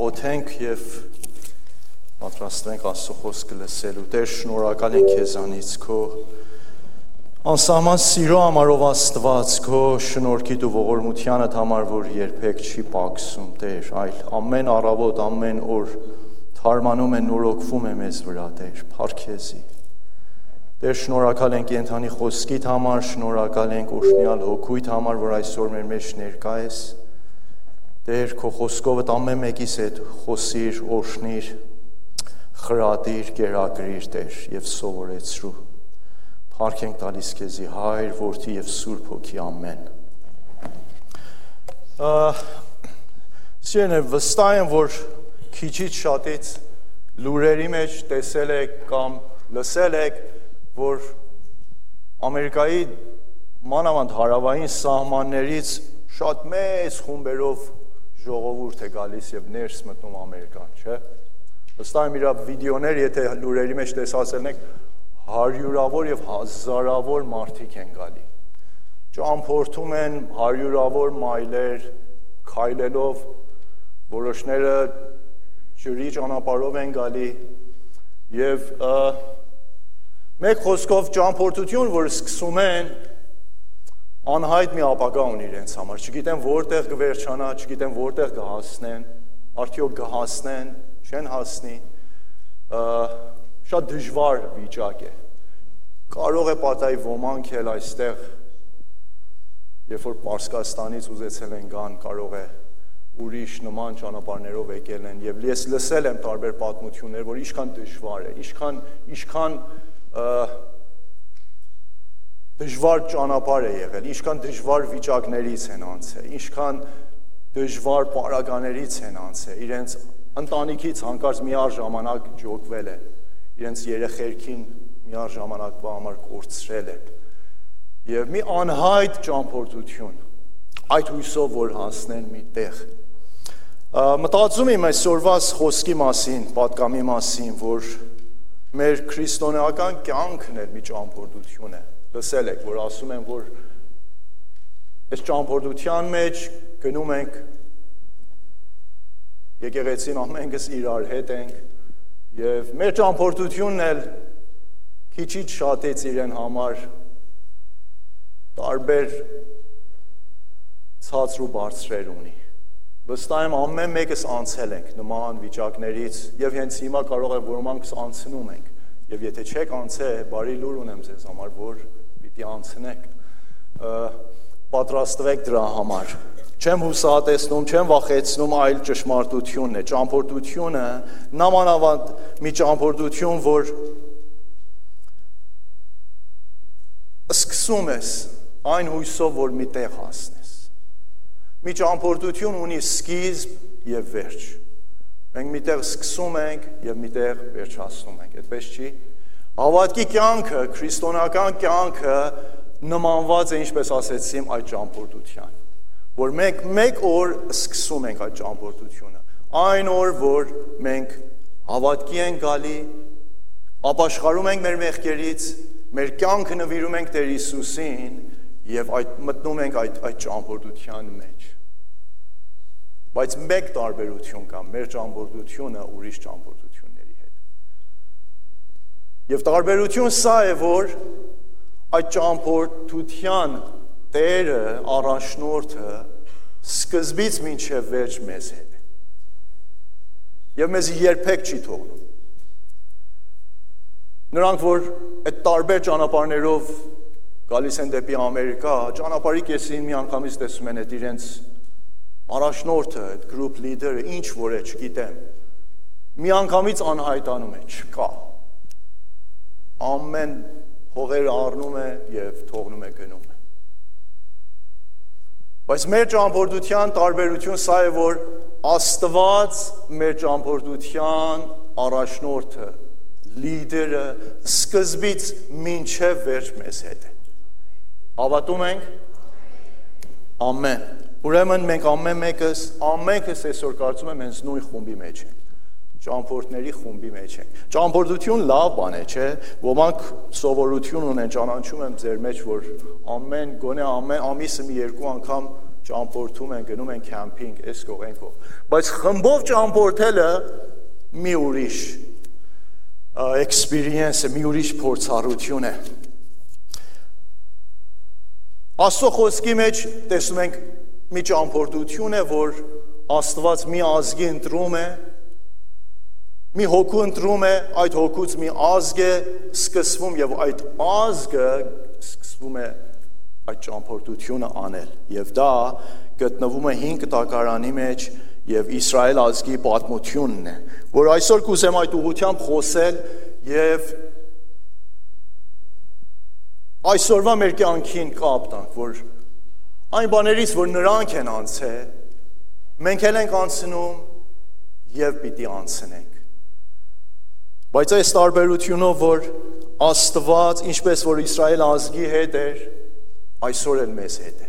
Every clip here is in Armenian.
աղոթենք եւ պատրաստվենք Աստծո խոսքը լսելու։ Տեր, շնորհակալ ենք քեզանից քո անսահման սիրո համարով Աստված, քո շնորհքի դու ողորմությանդ համար, որ երբեք չի պակսում, Տեր, այլ ամեն առավոտ, ամեն օր թարմանում է նորոգվում է մեզ վրա, Տեր, Փարքեզի։ Տեր, շնորհակալ ենք ենթանի խոսքիդ համար, շնորհակալ ենք օշնյալ հոգույթ համար, որ այսօր մեր մեջ ներկա ես։ Տեր, քո խոսքովդ ամեն մեկիս հետ խոսիր, օշնիր, խրատիր, գերակրիր, Տեր, եւ սովորեցրու։ Փառք ենք տալիս քեզի, Հայր, Որդի եւ Սուրբ Հոգի, ամեն։ Սիրեն, վստահ եմ, որ քիչից շատից լուրերի մեջ տեսել եք կամ լսել եք, որ Ամերիկայի մանավանդ հարավային սահմաններից շատ մեծ խումբերով ժողովուրդ է գալիս եւ ներս մտնում Ամերիկան, չէ՞։ Վստահ եմ իր վիդեոներ, եթե լուրերի մեջ տեսածել եք, հարյուրավոր եւ հազարավոր մարդիկ են գալի։ Ճամփորդում են հարյուրավոր մայլեր քայլելով, որոշները ջրի ճանապարհով են գալի եւ մեկ խոսքով ճամփորդություն, որ սկսում են անհայտ մի ապագա ունի իրենց համար։ Չգիտեն որտեղ կվերջանա, չգիտեն որտեղ կհասնեն, արդյոք կհասնեն, չեն հասնի։ Շատ դժվար վիճակ է։ Կարող է պատահի ոմանք էլ այստեղ երբ որ Պարսկաստանից ուզեցել են գան, կարող է ուրիշ նման ճանապարհներով եկել են եւ ես լսել եմ տարբեր պատմություններ, որ ինչքան դժվար է, ինչքան ինչքան դժվար ճանապարհ է եղել, ինչքան դժվար վիճակներից են անցել, ինչքան դժվար պարագաներից են անցել, իրենց ընտանիքից հանկարծ միար ժամանակ ջոկվել են, իրենց երեխերքին միար ժամանակվա համար կորցրել են։ Եվ մի անհայտ ճամփորդություն այդ հույսով որ հասնեն մի տեղ։ Մտածում եմ այսօրվաս խոսքի մասին, պատկամի մասին, որ մեր քրիստոնեական կյանքն էլ մի ճամփորդություն է լսել եք, որ ասում են, որ այս ճամփորդության մեջ գնում ենք եկեղեցին ամենքս իրար հետ ենք եւ մեր ճամփորդությունն էլ քիչից շատից իրեն համար տարբեր ցածր ու բարձրեր ունի վստահ եմ ամեն մեկս անցել ենք նման վիճակներից եւ հենց հիմա կարող է ոմանքս անցնում ենք եւ եթե չեք անցել բարի լուր ունեմ ձեզ համար որ պիտի անցնեք պատրաստվեք դրա համար չեմ հուսահատեցնում, չեմ վախեցնում, այլ ճշմարտությունն է։ Ճամփորդությունը նամանավանդ մի ճամփորդություն, որ սկսում ես այն հույսով, որ մի տեղ հասնես։ Մի ճամփորդություն ունի սկիզբ եւ վերջ։ Մենք միտեղ սկսում ենք եւ միտեղ վերջացնում ենք, այդպես չի։ Հավատքի կյանքը, քրիստոնական կյանքը նմանված է, ինչպես ասեցիմ, այդ ճամփորդության, որ մենք մեկ օր սկսում ենք այդ ճամփորդությունը։ Այն օր, որ մենք հավատքի ենք գալի, ապաշխարում ենք մեր մեղքերից, մեր կյանքը նվիրում ենք Տեր Հիսուսին եւ այդ մտնում ենք այդ այդ ճամփորդության մեջ։ Բայց մեկ տարբերություն կա, մեր ճամփորդությունը ուրիշ ճամփորդություն Եվ տարբերություն սա է, որ այդ ճամփորդության Տերը, առաջնորդը սկզբից մինչև վերջ մեզ հետ է։ Եվ մեզ երբեք չի թողնում։ Նրանք, որ այդ տարբեր ճանապարհներով գալիս են դեպի Ամերիկա, ճանապարհի կեսին մի անգամից տեսում են այդ իրենց առաջնորդը, այդ group leader-ը, ինչ որ է, չգիտեմ։ Մի անգամից անհայտանում է, չկա ամեն փողերը առնում է եւ թողնում է գնում Բայց մեր ճամփորդության տարբերություն սա է, որ Աստված մեր ճամփորդության առաջնորդը, լիդերը սկզբից մինչև վերջ մեզ հետ է։ Հավատում ենք։ Ամեն։ Ուրեմն մենք ամեն մեկս, ամենքս այսօր կարծում եմ հենց նույն խումբի մեջ ենք ճամփորդների խումբի մեջ ենք։ Ճամփորդություն լավ բան է, չէ՞։ Ոմանք սովորություն ունեն, ճանաչում եմ ձեր մեջ, որ ամեն գոնե ամեն ամիսը մի երկու անգամ ճամփորդում են, գնում են կեմփինգ, այս կողենքով։ Բայց խմբով ճամփորդելը մի ուրիշ experience, մի ուրիշ փորձառություն է։ Աստծո խոսքի մեջ տեսնում ենք մի ճամփորդություն է, որ Աստված մի ազգի ընտրում է, մի հոգու ընտրում է, այդ հոգուց մի ազգ է սկսվում եւ այդ ազգը սկսվում է այդ ճամփորդությունը անել եւ դա գտնվում է 5 տակարանի մեջ եւ Իսրայել ազգի պատմությունն է որ այսօր կուզեմ այդ ուղությամբ խոսել եւ այսօրվա մեր կյանքին կապ տանք որ այն բաներից որ նրանք են անցել մենք էլ ենք անցնում եւ պիտի անցնենք բայց այս տարբերությունով որ Աստված ինչպես որ Իսրայել ազգի հետ էր այսօր էլ մեզ հետ է։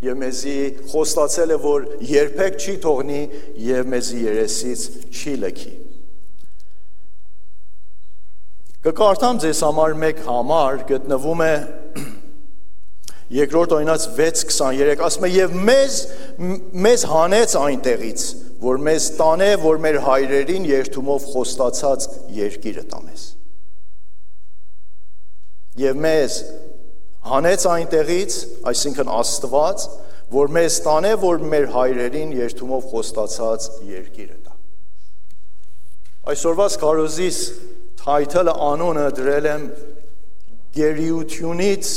Եվ մեզի խոստացել է, որ երբեք չի թողնի եւ մեզի երեսից չի լքի։ Կկարդամ ձեզ համար մեկ համար գտնվում է երկրորդ օրինաց 6:23 ասում է եւ մեզ մեզ հանեց այնտեղից որ մեզ տանե որ մեր հայրերին երթումով խոստացած երկիրը տա մեզ եւ մեզ հանեց այնտեղից, այսինքն Աստված, որ մեզ տանե, որ մեր հայրերին երթումով խոստացած երկիրը տա։ Այսօրվա քարոզիս թայթլը անունը դրել եմ գերիությունից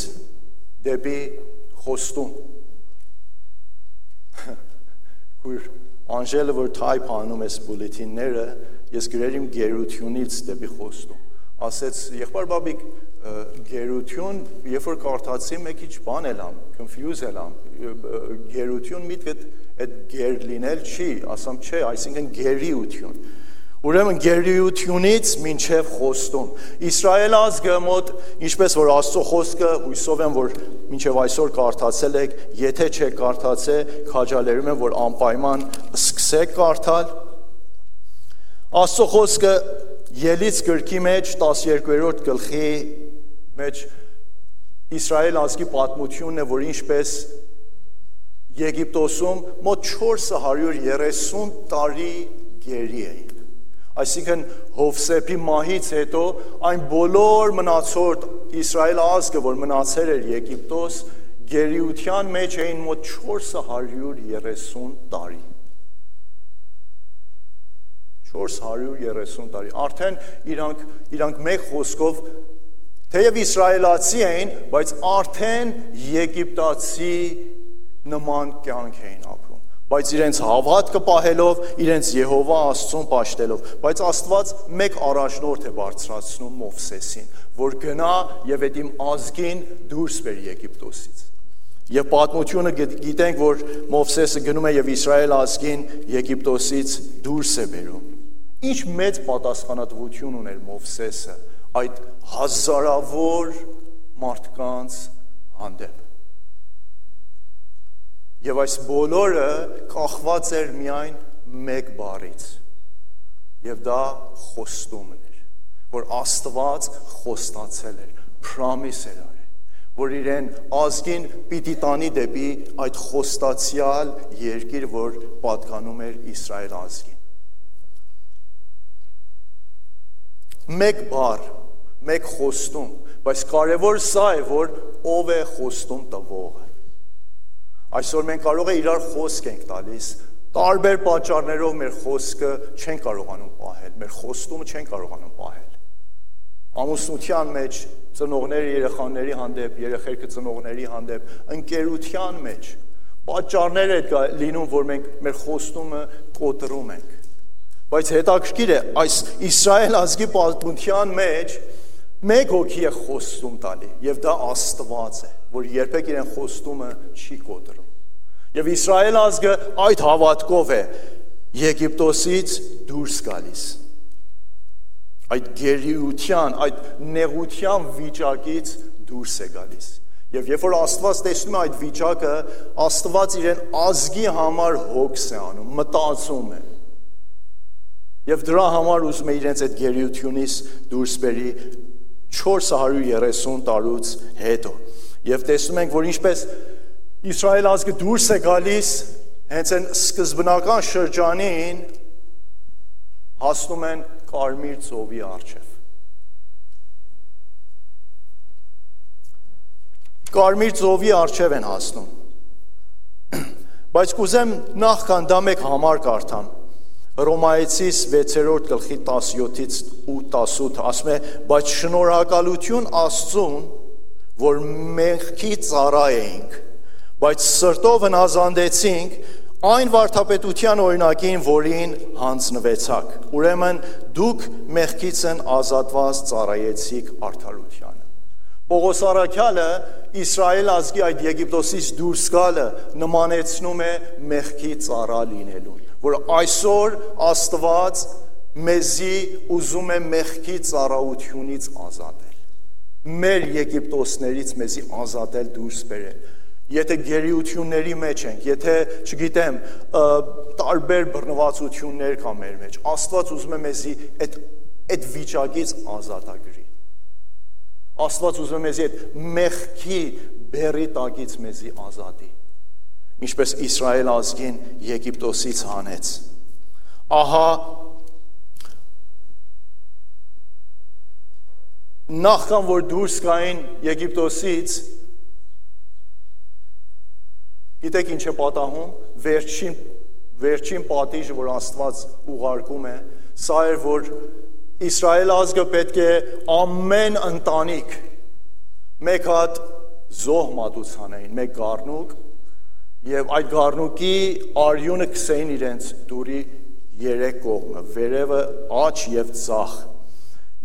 դեպի խոստում։ Քույր Անժելը որ թայփ անում ես բուլետինները, ես գրել եմ գերությունից դեպի խոստում ասեց եղբայր բաբիկ գերություն, երբ որ կարդացի, մեկ քիչ բան էլամ, confuse էլամ։ Գերություն միտքը այդ գեր լինել չի, ասամ չէ, այսինքն գերիություն։ Ուրեմն գերիությունից մինչև խոստում։ Իսրայել ազգը մոտ, ինչպես որ Աստծո խոսքը հույսով եմ, որ մինչև այսօր կարդացել եք, եթե չեք կարդացել, քաջալերում եմ, որ անպայման սկսեք կարդալ։ Աստծո խոսքը Ելից գրքի մեջ 12-րդ գլխի մեջ Իսրայել ազգի պատմությունն է, որ ինչպես Եգիպտոսում մոտ 430 տարի գերի էին։ Այսինքն Հովսեփի մահից հետո այն բոլոր մնացորդ Իսրայել ազգը, որ մնացել էր Եգիպտոս, գերիության մեջ էին մոտ 430 տարի։ 430 տարի։ Արդեն իրանք իրանք մեկ խոսքով թեև իսրայելացի էին, բայց արդեն եգիպտացի նման կյանք էին ապրում բայց իրենց հավատքը պահելով, իրենց Եհովա Աստծուն պաշտելով, բայց Աստված մեկ առաջնորդ է բարձրացնում Մովսեսին, որ գնա եւ այդ իմ ազգին դուրս բերի Եգիպտոսից։ Եվ պատմությունը գիտենք, որ Մովսեսը գնում է եւ Իսրայել ազգին Եգիպտոսից դուրս է բերում։ Ինչ մեծ պատասխանատվություն ուներ Մովսեսը այդ հազարավոր մարդկանց հանդեպ։ Եվ այս բոլորը կախված էր միայն մեկ բառից։ Եվ դա խոստումն էր, որ Աստված խոստացել էր, promise էր արել, որ իրեն ազգին պիտի տանի դեպի այդ խոստացյալ երկիր, որ պատկանում էր Իսրայել ազգին։ մեկ բառ, մեկ խոստում, բայց կարևոր սա է, որ ով է խոստում տվողը։ Այսօր մենք կարող է իրար խոսք ենք տալիս, տարբեր պատճառներով մեր խոսքը չեն կարողանում պահել, մեր խոստումը չեն կարողանում պահել։ Ամուսնության մեջ ծնողների երեխաների հանդեպ, երեխերքը ծնողների հանդեպ, ընկերության մեջ պատճառներ է լինում, որ մենք մեր խոստումը կոտրում ենք Բայց հետաքրքիր է, այս Իսրայել ազգի պատմության մեջ մեկ հոգի է խոստում տալի, եւ դա Աստված է, որ երբեք իրեն խոստումը չի կոտրում։ Եվ Իսրայել ազգը այդ հավատքով է. Եգիպտոսից դուրս գալիս։ Այդ գերիության, այդ նեղության վիճակից դուրս է գալիս։ Եվ երբ որ Աստված տեսնում է այդ վիճակը, Աստված իրեն ազգի համար հոգս է անում, մտածում է Եվ դրա համար ուզում է իրենց այդ գերիությունից դուրս բերի 430 տարուց հետո։ Եվ տեսնում ենք, որ ինչպես Իսրայել ազգը դուրս է գալիս հենց այն սկզբնական շրջանին հասնում են Կարմիր ծովի առջև։ Կարմիր ծովի առջև են հասնում։ Բայց կուզեմ նախքան դա մեկ համար կարդամ։ Հռոմայեցիս 6-րդ գլխի 17-ից 18 ասում է, բայց շնորհակալություն Աստծուն, որ մեղքի ծառա էինք, բայց սրտով հնազանդեցինք այն վարդապետության օրինակին, որին հանձնվեցաք։ Ուրեմն դուք մեղքից են ազատված ծառայեցիք արդարությանը։ Պողոս Արաքյալը Իսրայել ազգի այդ Եգիպտոսից դուրս գալը նմանեցնում է մեղքի ծառա լինելուն, որ այսօր Աստված մեզի ուզում է մեղքի ծառայությունից ազատել մեր Եգիպտոսներից մեզի ազատել դուրս բերել։ Եթե գերիությունների մեջ ենք, եթե, չգիտեմ, տարբեր բռնվածություններ կա մեր մեջ, Աստված ուզում է մեզի այդ այդ վիճակից ազատագրի։ Աստված ուզում է մեզի այդ մեղքի բերի տակից մեզի ազատի։ Ինչպես Իսրայել ազգին Եգիպտոսից հանեց։ Ահա նախքան որ դուրս գային Եգիպտոսից գիտեք ինչ է պատահում? Վերջին վերջին պատիժը որ Աստված ուղարկում է սա էր որ Իսրայել ազգը պետք է ամեն ընտանիք մեկ հատ զոհ մատուցանային մեկ գառնուկ եւ այդ գառնուկի արյունը քսեին իրենց դուրի երեք կողմը վերևը աջ եւ ցախ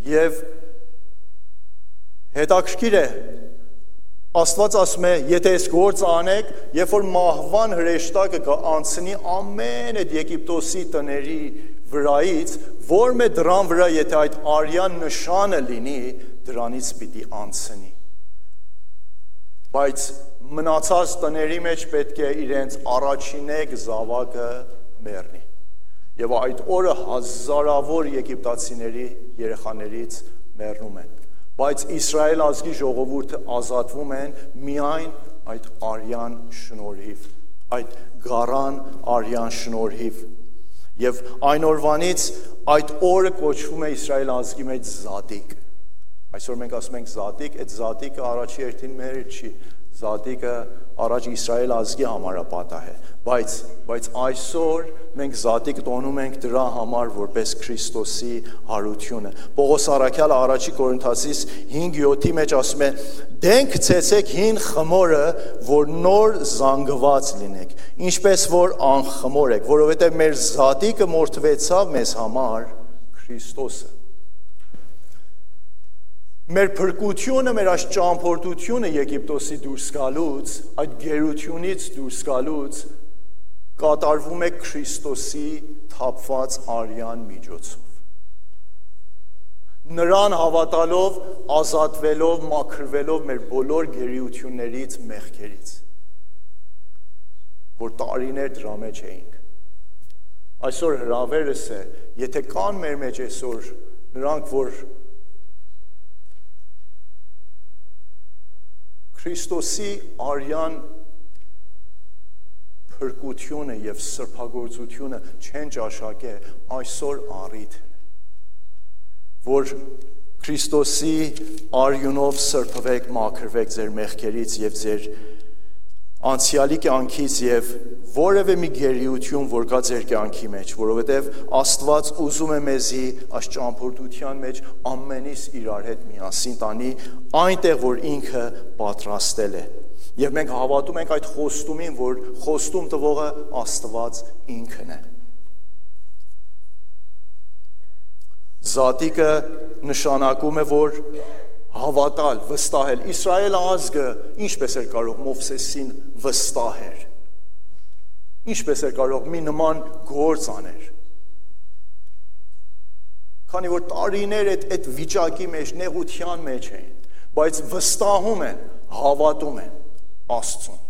եւ Հետաքրքիր է Աստված ասում է, եթե այս գործը անեք, երբ որ մահվան հրեշտակը անցնի ամեն այդ Եգիպտոսի տների վրայից, որ մե դրան վրա եթե այդ արյան նշանը լինի, դրանից պիտի անցնի։ Բայց մնացած տների մեջ պետք է իրենց առաջինեկ զավակը մեռնի։ Եվ այդ օրը հազարավոր եգիպտացիների երեխաներից մեռնում են բայց Իսրայել ազգի ժողովուրդը ազատվում են միայն այդ արյան շնորհիվ, այդ գարան արյան շնորհիվ։ Եվ այն օրվանից այդ օրը կոչվում է Իսրայել ազգի մեջ Զադիկ։ Այսօր մենք ասում ենք Զադիկ, այդ Զադիկը առաջի երթին մեր չի, Զադիկը առաջ Իսրայել ազգի համարապատահ է, բայց բայց այսօր մենք Զադիկ տոնում ենք դրա համար որպես Քրիստոսի հարությունը։ Պողոս Արաքյալը առաջի Կորինթացիս 5:7-ի մեջ ասում է. «Դենք ցեցեք հին խմորը, որ նոր զանգված լինեք, ինչպես որ անխմոր եք, որովհետև մեր Զադիկը մորթվեցավ մեզ համար Քրիստոսը»։ Մեր փրկությունը, մեր այս ճամփորդությունը Եգիպտոսի դուրս գալուց, այդ գերությունից դուրս գալուց կատարվում է Քրիստոսի թափված արյան միջոցով։ Նրան հավատալով, ազատվելով, մաքրվելով մեր բոլոր գերիություններից, մեղքերից, որ տարիներ դրա մեջ էինք։ Այսօր հրավերս է, եթե կան մեր մեջ այսօր նրանք, որ Քրիստոսի արյան փրկությունը եւ սրբագործությունը չեն ճաշակե այսօր առիթ որ Քրիստոսի արյունով սրբվեք, մաքրվեք ձեր մեղքերից եւ ձեր անցյալի կյանքից եւ որևէ մի գերիություն, որ կա ձեր կյանքի մեջ, որովհետեւ Աստված ուզում է մեզի այս ճամփորդության մեջ ամենից իրար հետ միասին տանի այնտեղ, որ ինքը պատրաստել է։ Եվ մենք հավատում ենք այդ խոստումին, որ խոստում տվողը Աստված ինքն է։ Զատիկը նշանակում է, որ հավատալ, վստահել։ Իսրայել ազգը ինչպես էր կարող Մովսեսին վստահեր։ Ինչպես էր կարող մի նման գործ աներ։ Քանի որ տարիներ այդ այդ վիճակի մեջ, նեղության մեջ էին, բայց վստահում են, հավատում են Աստծուն։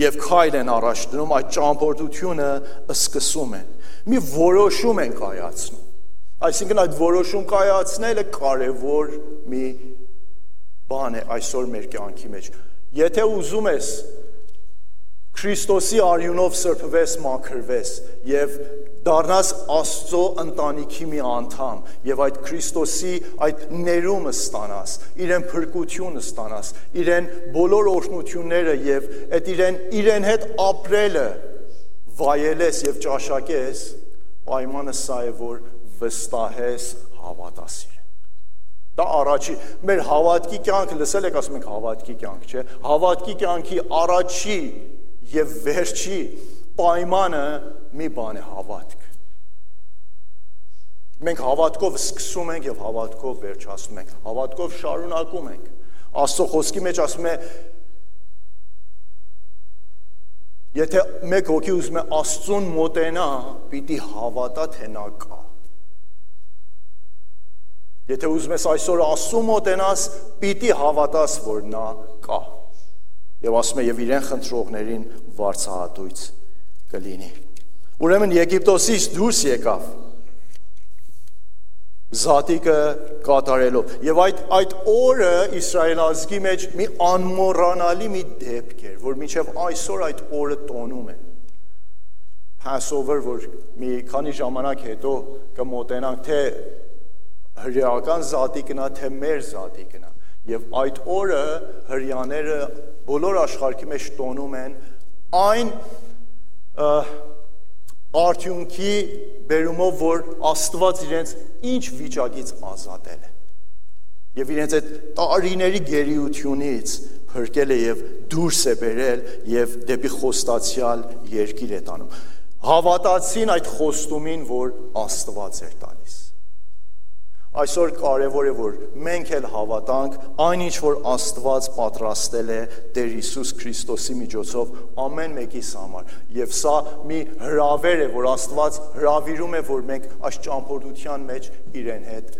Եվ քայլ են առաջ դնում այդ ճամփորդությունը սկսում են։ Մի որոշում են կայացնում Այսինքն այդ որոշում կայացնելը կարևոր մի բան է այսօր մեր կյանքի մեջ։ Եթե ուզում ես Քրիստոսի արյունով սրբվես, մաքրվես եւ դառնաս Աստծո ընտանիքի մի անդամ եւ այդ Քրիստոսի այդ ներումը ստանաս, իրեն փրկությունը ստանաս, իրեն բոլոր օրհնությունները եւ այդ իրեն իրեն հետ ապրելը վայելես եւ ճաշակես, պայմանը սա է, որ վստահես հավատաս իրեն։ Դա առաջի մեր հավատքի կյանքը լսել եք ասում ենք հավատքի կյանք, չէ՞։ Հավատքի կյանքի առաջի եւ վերջի պայմանը մի բան է հավատք։ Մենք հավատքով սկսում ենք եւ հավատքով վերջացնում ենք։ Հավատքով շարունակում ենք։ Աստծո խոսքի մեջ ասում է Եթե մեկ հոգի ուզում է Աստծուն մոտենա, պիտի հավատա թե նա կա։ Եթե ուզում ես այսօր Աստծուն մոտենաս, պիտի հավատաս, որ նա կա։ Եվ ասում է եւ իրեն խնդրողներին վարչահատույց կլինի։ Ուրեմն Եգիպտոսից դուրս եկավ զատիկը կատարելով եւ այդ այդ օրը Իսրայել ազգի մեջ մի անմոռանալի մի դեպք էր որ մինչեւ այսօր այդ օրը տոնում են Passover որ մի քանի ժամանակ հետո կմոտենանք թե հրեական զատիկնա թե մեր զատիկնա եւ այդ օրը հрьяաները բոլոր աշխարհի մեջ տոնում են այն արդյունքի բերումով որ Աստված իրենց ինչ վիճակից ազատել է եւ իրենց այդ տարիների գերիությունից փրկել է եւ դուրս է բերել եւ դեպի խոստացյալ երկիր է տանում հավատացին այդ խոստումին որ Աստված էր տալիս այսօր կարևոր է որ մենք էլ հավատանք այնինչ որ Աստված պատրաստել է Տեր Հիսուս Քրիստոսի միջոցով ամեն մեկիս համար եւ սա մի հրավեր է որ Աստված հրավիրում է որ մենք այս ճամփորդության մեջ իրեն հետ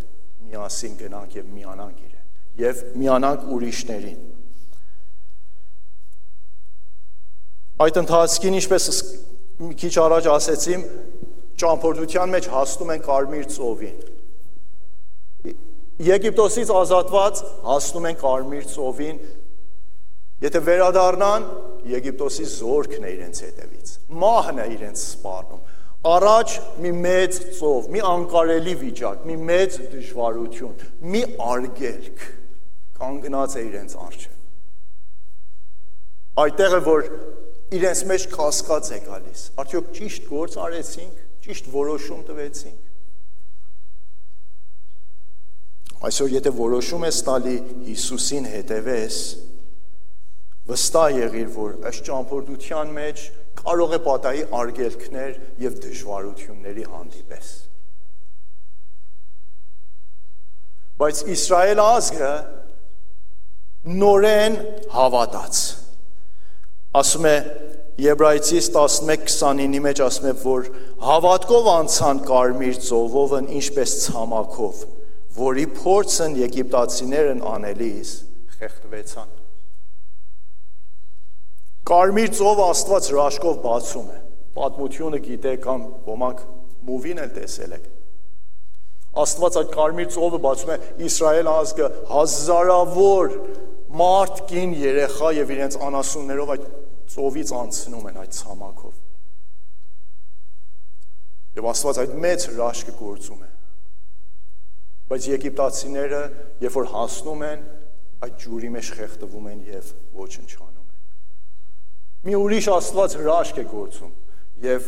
միասին գնանք եւ միանանք իրեն եւ միանանք ուրիշներին այդ ընթացքին ինչպես մի քիչ առաջ ասեցիմ ճամփորդության մեջ հասնում են Կարմիր ծովին Եգիպտոսից ազատված հասնում են Կարմիր ծովին։ Եթե վերադառնան, Եգիպտոսի զորքն է իրենց հետևից։ Մահն է իրենց սպառնում։ Առաջ մի մեծ ծով, մի անկարելի վիճակ, մի մեծ դժվարություն, մի արգելք կանգնած է իրենց առջև։ Այդտեղ է որ իրենց մեջ կասկած է գալիս։ Արդյոք ճիշտ գործ արեցինք, ճիշտ որոշում տվեցինք Այսօր եթե որոշում ես տալի Հիսուսին հետևես, վստահ եղիր, որ այս ճամփորդության մեջ կարող է պատահի արգելքներ եւ դժվարությունների հանդիպես։ Բայց Իսրայել ազգը նորեն հավատաց։ Ասում է Եբրայցիս 11:29-ի մեջ ասում է, որ հավատքով անցան կարմիր ծովովն ինչպես ցամաքով որի փորձն եգիպտացիներն անելիս խեղդվեցան։ Կարմիր ծով Աստված հրաշքով բացում է։ Պատմությունը գիտեք կամ ոմանք մուվին էլ տեսել եք։ Աստված այդ կարմիր ծովը բացում է Իսրայել ազգը հազարավոր մարդ, կին, երեխա եւ իրենց անասուններով այդ ծովից անցնում են այդ ցամաքով։ Եվ Աստված այդ մեծ հրաշքը գործում է Բայց եգիպտացիները, երբ որ հասնում են, այդ ջուրի մեջ խեղդվում են եւ ոչնչանում են։ Մի ուրիշ Աստված հրաշք է գործում եւ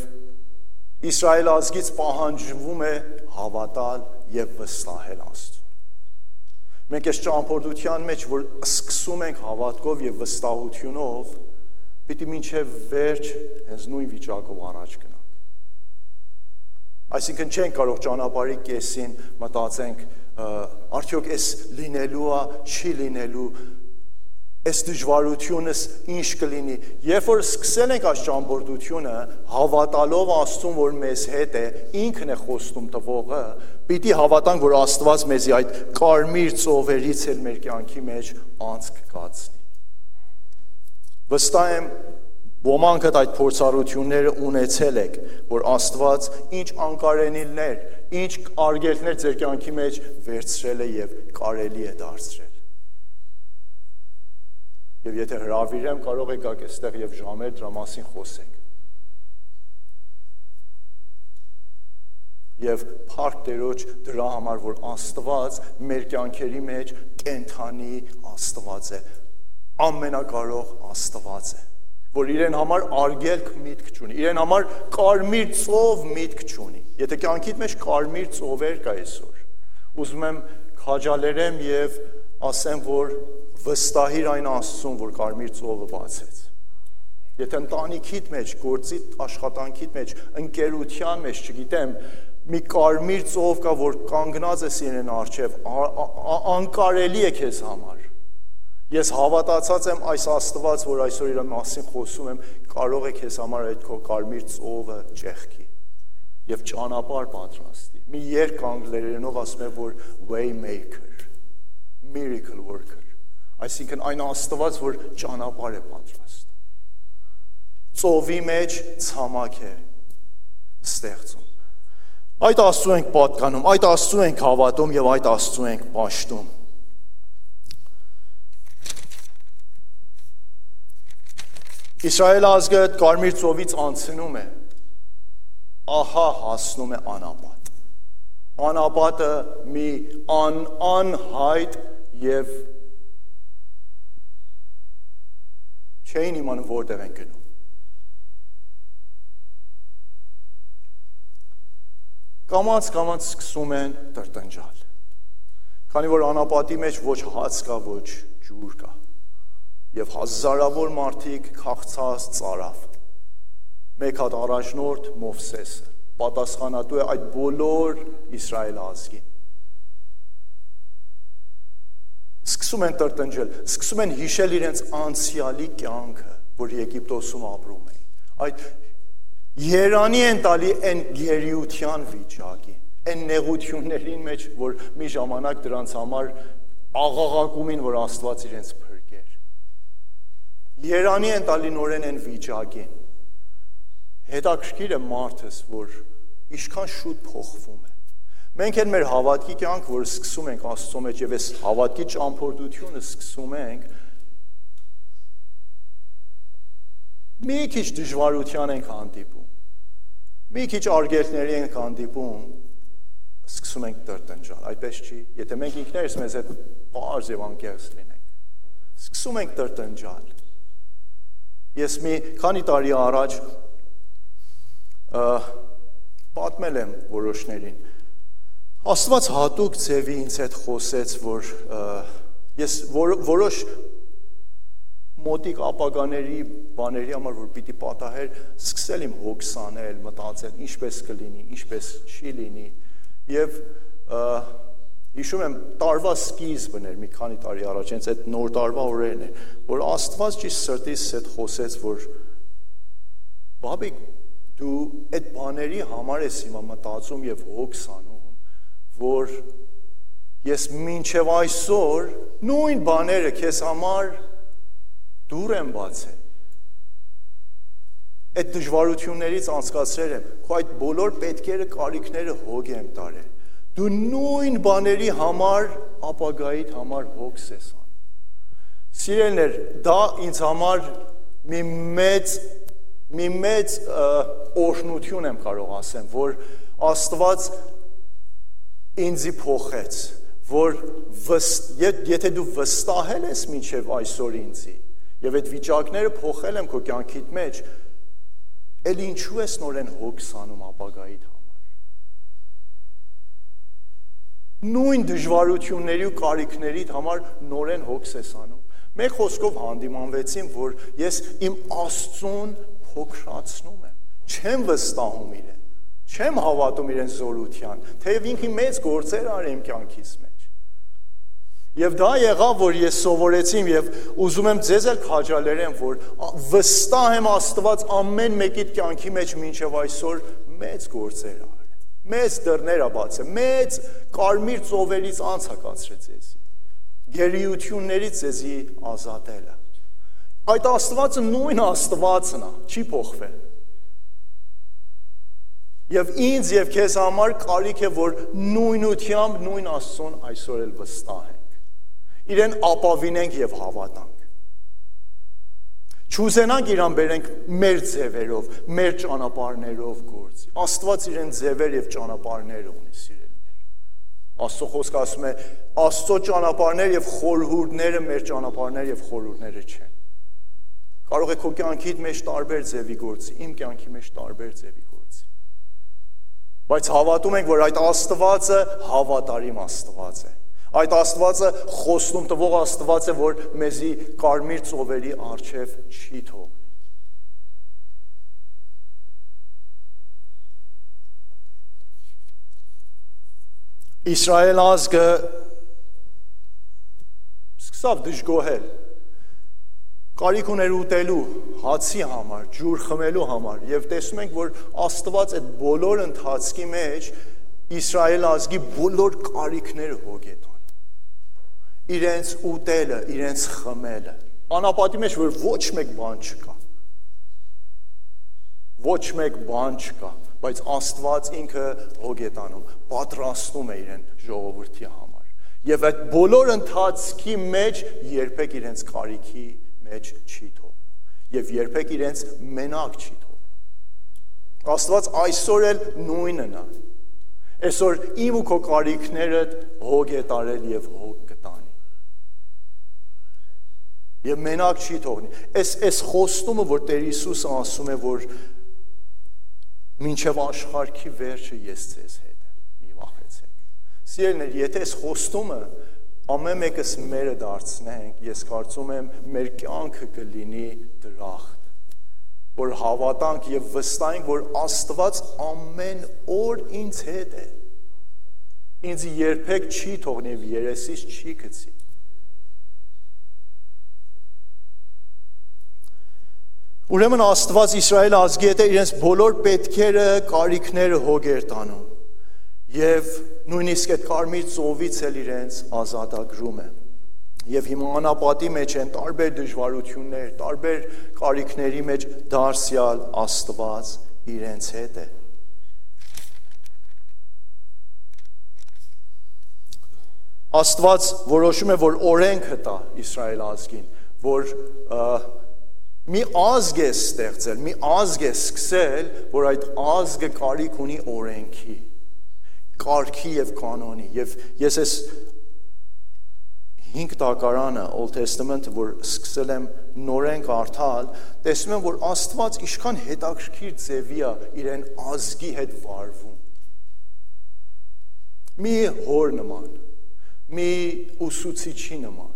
Իսրայել ազգից պահանջվում է հավատալ եւ վստահել Աստծուն։ Մենք այս ճամփորդության մեջ, որ սկսում ենք հավատքով եւ վստահությունով, պիտի մինչև վերջ հենց նույն վիճակով առաջ գնանք։ Այսինքն չենք կարող ճանապարհի կեսին մտածենք արդյոք էս լինելու է, չի լինելու, այս դժվարությունս ինչ կլինի։ Երբ որ սկսել ենք այս ճամփորդությունը, հավատալով Աստծուն, որ մեզ հետ է, ինքն է խոստում տվողը, պիտի հավատանք, որ Աստված մեզի այդ կարմիր ծովերից էլ մեր կյանքի մեջ անցք կացնի։ Վստահ եմ, Ոմանք այդ փորձառությունները ունեցել եք, որ Աստված ինչ անկարենիլներ, ինչ արգելքներ ձեր կյանքի մեջ վերցրել է եւ կարելի է դարձրել։ Եվ եթե հravirեմ, կարող եք գաք այստեղ եւ ժամեր դրա մասին խոսենք։ Եվ փառք Տերոջ դրա համար, որ Աստված մեր կյանքերի մեջ կենթանի Աստված է, ամենակարող Աստված է որ իրեն համար արգելք միտք չունի, իրեն համար կարմիր ծով միտք չունի։ Եթե կյանքիդ մեջ կարմիր ծովեր կա այսօր, ուզում եմ քաջալերեմ եւ ասեմ, որ վստահիր այն Աստծուն, որ կարմիր ծովը բացեց։ Եթե ընտանիքիդ մեջ, գործի աշխատանքիդ մեջ, ընկերության մեջ, չգիտեմ, մի կարմիր ծով կա, որ կանգնած է իրեն արչև, անկարելի է քեզ համար Ես հավատացած եմ այս Աստված, որ այսօր իր մասին խոսում եմ, կարող է քեզ համար այդ քո կարմիր ծովը ճեղքի եւ ճանապարհ պատրաստի։ Մի երկ անգլերենով ասում է, որ way maker, miracle worker։ Այսինքն այն Աստված, որ ճանապարհ է պատրաստում։ Ծովի մեջ ցամաք է ստեղծում։ Այդ Աստծու ենք պատկանում, այդ Աստծու ենք հավատում եւ այդ Աստծու ենք պաշտում։ Իսրայել ազգը կարմիր ծովից անցնում է, ահա հասնում է անապատ։ Անապատը մի ան անհայտ եւ չէին իմանում որտեղ են գնում։ Կամած կամած սկսում են տրտնջալ։ Քանի որ անապատի մեջ ոչ հաց կա, ոչ ջուր կա եւ հազարավոր մարդիկ քաղցած ծարավ։ Մեկ հատ առաջնորդ Մովսեսը պատասխանատու է այդ բոլոր Իսրայել ազգին։ Սկսում են տրտնջել, սկսում են հիշել իրենց անցյալի կյանքը, որ Եգիպտոսում ապրում էին։ Այդ Երանի են տալի այն գերիության վիճակին, այն նեղություններին մեջ, որ մի ժամանակ դրանց համար աղաղակում են, որ Աստված իրենց Երանի են տալի նորեն են վիճակին։ Հետաքրքիր է մարդս, որ ինչքան շուտ փոխվում է։ Մենք են մեր հավատքի կյանք, որ սկսում ենք Աստծո մեջ եւ այս հավատքի ճամփորդությունը սկսում ենք մի քիչ դժվարության ենք հանդիպում։ Մի քիչ արգելքների ենք հանդիպում, սկսում ենք տրտնջալ։ Այդպես չի։ Եթե մենք ինքներս մեզ հետ բարձ եւ անկեղծ լինենք, սկսում ենք տրտնջալ Ես մի քանի տարի առաջ պատմել եմ որոշներին։ Աստված հատուկ ձևի ինձ հետ խոսեց, որ ես որ, որոշ մոտիկ ապագաների բաների համար որ պիտի պատահեր, սկսել իմ հոգս անել, մտածել, ինչպես կլինի, ինչպես չի լինի։ Եվ Հիշում եմ տարվա սկիզբն էր մի քանի տարի առաջ, հենց այդ նոր տարվա օրերն էր, որ Աստված ճիշտ սրտից հետ խոսեց, որ բաբիկ դու այդ բաների համար ես հիմա մտածում եւ հոգս անում, որ ես մինչև այսօր նույն բաները քեզ համար դուր եմ բացել այդ դժվարություններից անցկացրել եմ, քո այդ բոլոր պետքերը, կարիքները հոգ եմ տարել դու նույն բաների համար ապագայիդ համար հոգս ես անում։ Սիրելներ, դա ինձ համար մի մեծ մի մեծ օրհնություն եմ կարող ասեմ, որ Աստված ինձի փոխեց, որ վստ, եթե դու վստահել ես մինչև այսօր ինձի, եւ այդ վիճակները փոխել եմ քո կյանքիդ մեջ, ել ինչու ես նորեն հոգս անում ապագայիդ նույն դժվարությունների ու կարիքներիդ համար նորեն հոգս ես անում։ Մեկ խոսքով հանդիմանվեցին, որ ես իմ Աստծուն փոքրացնում եմ։ Չեմ վստահում իրեն։ Չեմ հավատում իրեն զորության, թեև ինքը մեծ գործեր արի իմ կյանքից մեջ։ Եվ դա եղավ, որ ես սովորեցիմ եւ ուզում եմ ձեզ էլ քաջալերեմ, որ վստահ եմ Աստված ամեն մեկիդ կյանքի մեջ մինչև այսօր մեծ գործեր արի մեծ դռներ է բացել, մեծ կարմիր ծովերից անց է կացրեց ձեզի։ Գերիություններից ձեզի ազատել է։ Այդ Աստվածը նույն Աստվածն է, չի փոխվել։ Եվ ինձ եւ քեզ համար կարիք է, որ նույնությամբ նույն Աստծուն այսօր էլ վստահենք։ Իրեն ապավինենք եւ հավատանք։ Չուզենանք իրան բերենք մեր ձևերով, մեր ճանապարներով գործի։ Աստված իրեն ձևեր եւ ճանապարհներ ունի, սիրելիներ։ Աստծո խոսքը ասում է, Աստծո ճանապարհներ եւ խորհուրդները մեր ճանապարհներ եւ խորհուրդները չեն։ Կարող է քո կյանքիդ մեջ տարբեր ձևի գործի, իմ կյանքի մեջ տարբեր ձևի գործի։ Բայց հավատում ենք, որ այդ Աստվածը հավատարիմ Աստված է Այդ Աստվածը խոստում տվող Աստված է, որ մեզի կարմիր ծովերի արչև չի թողնի։ Իսրայել ազգը սկսավ դժգոհել կարիք ուներ ուտելու հացի համար, ջուր խմելու համար եւ տեսնում ենք, որ Աստված այդ բոլոր ընթացքի մեջ Իսրայել ազգի բոլոր կարիքները հոգետ իրենց ուտելը, իրենց խմելը։ Անապատի մեջ որ ոչ մեկ բան չկա։ Ոչ մեկ բան չկա, բայց Աստված ինքը հոգետանում, պատրաստում է իրեն ժողովրդի համար։ Եվ այդ բոլոր ընթացքի մեջ երբեք իրենց կարիքի մեջ չի թողնում եւ երբեք իրենց մենակ չի թողնում։ Աստված այսօր էլ նույնն է։ Այսօր իմ ու քո կարիքները հոգ է տարել եւ հոգ եւ մենակ չի թողնի։ Այս այս խոստումը, որ Տեր Հիսուսը ասում է, որ մինչև աշխարհքի վերջը ես ձեզ հետ եմ, մի վախեցեք։ Սիրելիներ, եթե այս խոստումը ամեն մեկս մերը դարձնենք, ես կարծում եմ մեր կյանքը կլինի դրախտ որ հավատանք եւ վստահենք, որ Աստված ամեն օր ինձ հետ է։ Ինձ երբեք չի թողնի երեսից չի գցի։ Ուրեմն Աստված Իսրայել ազգի հետ իրենց բոլոր պետքերը, կարիքները հոգեր տանում։ Եվ նույնիսկ այդ կարմիր ծովից էլ իրենց ազատագրում է։ Եվ հիմա անապատի մեջ են տարբեր դժվարություններ, տարբեր կարիքների մեջ դարսյալ Աստված իրենց հետ է։ Աստված որոշում է, որ օրենքը տա Իսրայել ազգին, որ մի ազգ է ստեղծել, մի ազգ է սկսել, որ այդ ազգը կարիք ունի օրենքի, կարգի եւ կանոնի եւ ես այս 5 տակարանը Old Testament-ը որ սկսել եմ նորեն կարդալ, տեսնում եմ որ Աստված ինչքան հետաքրքիր ձևի է իրեն ազգի հետ վարվում։ Մի հոր նման, մի ուսուցիչի նման,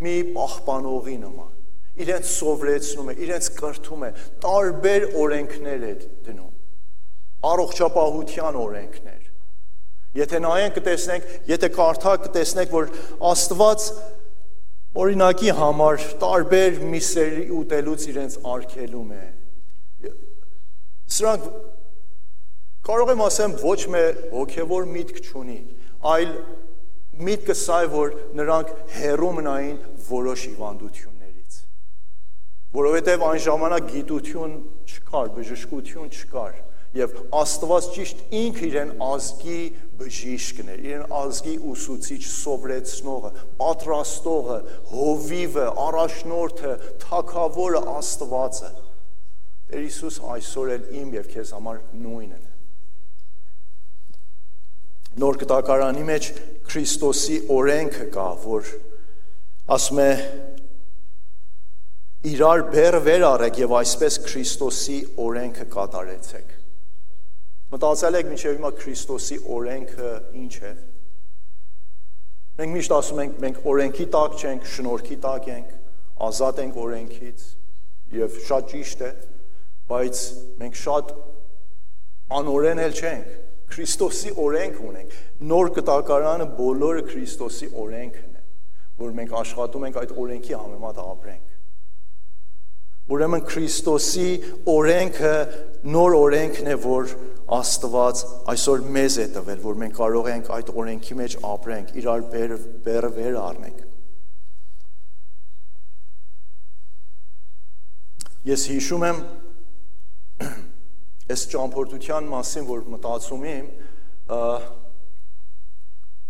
մի պահպանողի նման իրենց սովրեցնում է, իրենց կրթում է, տարբեր օրենքներ է դնում։ Առողջապահության օրենքներ։ Եթե նայենք կտեսնենք, եթե կարդակ կտեսնենք, որ Աստված օրինակի համար տարբեր միսերի ուտելուց իրենց արգելում է։ Սրանք կարող եմ ասեմ ոչ մե հոգևոր միտք չունի, այլ միտքը սա է, որ նրանք հերո մնային որոշ հիվանդություն որովհետև այն ժամանակ գիտություն չկար, բժշկություն չկար եւ Աստված ճիշտ ինքը իրեն ազգի բժիշկն էր, իրեն ազգի ուսուցիչ, սովրեցնողը, պատրաստողը, հովիվը, առաջնորդը, թակավորը Աստվածը։ Տեր Հիսուս այսօր էլ իմ եւ քեզ համար նույնն է։ Նոր կտակարանի մեջ Քրիստոսի օրենքը կա, որ ասում է իրար բեր վեր արեք եւ այսպես Քրիստոսի օրենքը կատարեցեք։ Մտածել եք մինչև հիմա Քրիստոսի օրենքը ինչ է։ Մենք միշտ ասում ենք մենք օրենքի տակ չենք, շնորհքի տակ ենք, ազատ ենք օրենքից եւ շատ ճիշտ է, բայց մենք շատ անօրեն էլ չենք։ Քրիստոսի օրենք ունենք։ Նոր կտակարանը բոլորը Քրիստոսի օրենքն է, որ մենք աշխատում ենք այդ օրենքի համեմատ ապրենք։ Ուրեմն Քրիստոսի օրենքը նոր օրենքն է, որ Աստված այսօր մեզ է տվել, որ մենք կարող ենք այդ օրենքի մեջ ապրենք, իրար բերը բերը վեր առնենք։ Ես հիշում եմ այս ճամփորդության մասին, որ մտածում եմ,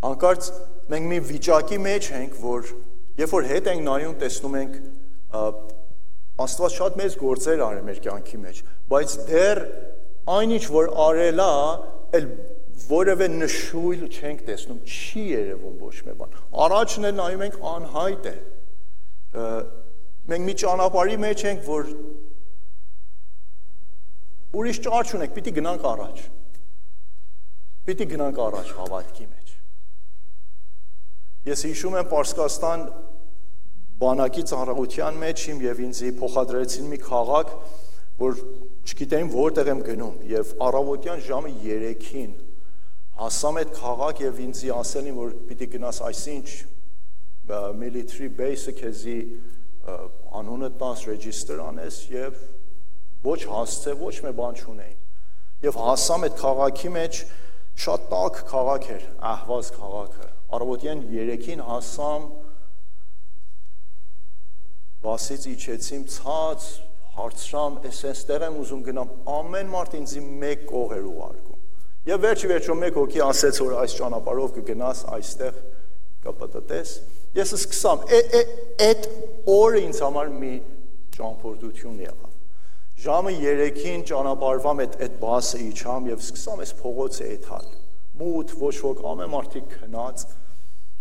հանկարծ մենք մի վիճակի մեջ ենք, որ երբ որ հետ ենք նայում, տեսնում ենք Աստված շատ մեծ գործեր արել մեր կյանքի մեջ, բայց դեռ այնինչ որ արել է, էլ որևէ նշույլ չենք տեսնում, չի երևում ոչ մի բան։ Առաջն էլ նայում ենք անհայտ է։ Մենք մի ճանապարհի մեջ ենք, որ ուրիշ ճար չունենք, պիտի գնանք առաջ։ Պիտի գնանք առաջ հավատքի մեջ։ Ես հիշում եմ Պարսկաստան բանակի ծառայության մեջ իմ եւ ինձի փոխադրեցին մի քաղաք, որ չգիտեին որտեղ եմ գնում եւ առավոտյան ժամը 3-ին հասամ այդ քաղաք եւ ինձ ասելին որ պիտի գնաս այսինչ military base-ը քեզի անունը տաս register անես եւ ոչ հասցե ոչ մի բան չունեին եւ հասամ այդ քաղաքի մեջ շատ տաք քաղաք էր ահվազ քաղաքը առավոտյան 3-ին հասամ վասից իջեցիմ ցած հարցրամ էս էստեղ եմ ուզում գնամ ամեն մարդ ինձի մեկ կող էր ուղարկում Եվ վերջի վերջո մեկ հոգի ասեց, որ այս ճանապարհով կգնաս այստեղ կպտտես։ Ես սկսամ, այդ օրը ինձ համար մի ճամփորդություն եղավ։ Ժամը 3-ին ճանապարհվամ այդ այդ բասը իջամ եւ սկսամ այս փողոցը էթալ։ Մութ, ոչ ոք ամեն մարդիկ քնած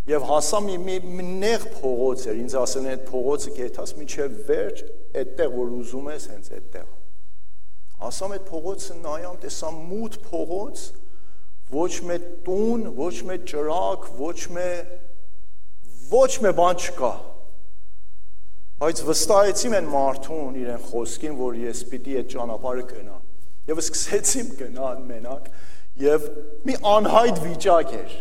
եւ հասա մի մի նեղ փողոց էր ինձ ասել են այդ փողոցը կեթաս միջև վերջ այդտեղ որ ուզում ես հենց այդտեղ ասամ այդ փողոցը նայամ տեսամ մութ փողոց ոչ մի տուն, ոչ մի ճրակ, ոչ մի ոչ մի բան չկա։ Բայց վստահեցիմ են մարդուն իրեն խոսքին, որ ես պիտի այդ ճանապարհը գնամ։ Եվ սկսեցիմ գնալ մենակ եւ մի անհայտ վիճակ էր։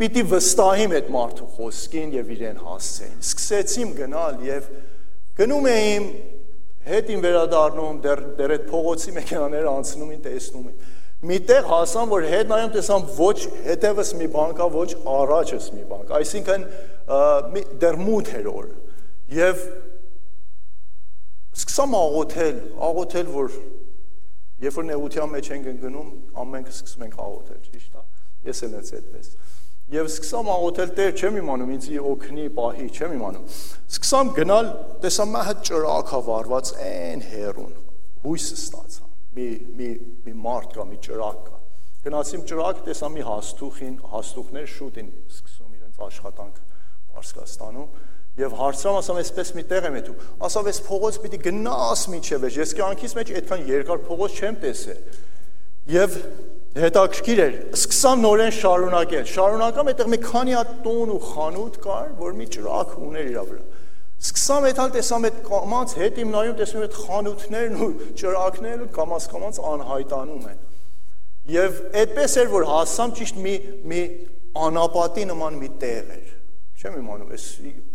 Պիտի վստահիմ այդ մարդու խոսքին եւ իրեն հասցեին։ Սկսեցիմ գնալ եւ գնում էիմ հետ իմ վերադառնում դեռ դեռ այդ փողոցի մեքենաները անցնում են տեսնում են միտեղ հասան, որ հետ նայում տեսամ ոչ հետևս մի բան կա, ոչ առաջս մի բան կա, այսինքն դեռ մութ էր օր։ Եվ սկսամ աղոթել, աղոթել, որ երբ որ նեղության մեջ ենք ընկնում, ամենքը սկսում ենք աղոթել, ճիշտ է։ Ես էլ ես այդպես։ Եվ սկսամ աղոթել Տեր, չեմ իմանում, ինձ օգնի, պահի, չեմ imանում։ Սկսամ գնալ, տեսա մահը ճրակա վարված այն հերուն, հույսը ստացա մի մի մի մարդ կա, մի ճրակ կա։ Գնացիմ ճրակ, տեսա մի հաստուխին, հաստուխներ շուտ են սկսում իրենց աշխատանք Պարսկաստանում եւ հարցրամ ասամ այսպես մի տեղ եմ եթու ասավ այս փողոց պիտի գնաս միջև ես կյանքից մեջ այդքան երկար փողոց չեմ տեսել եւ հետաքրքիր էր սկսամ նորեն շարունակել շարունակամ այդտեղ մի քանի հատ տուն ու խանութ կար որ մի ճրակ ուներ իր վրա Սկսամ այդալ տեսամ այդ կամած հետ իմ նայում տեսնում այդ խանութներն ու ճրակներն կամած կամած անհայտանում են։ Եվ այդպես էր որ հասամ ճիշտ մի մի անապատի նման մի տեղ էր։ Չեմ իմանում, էս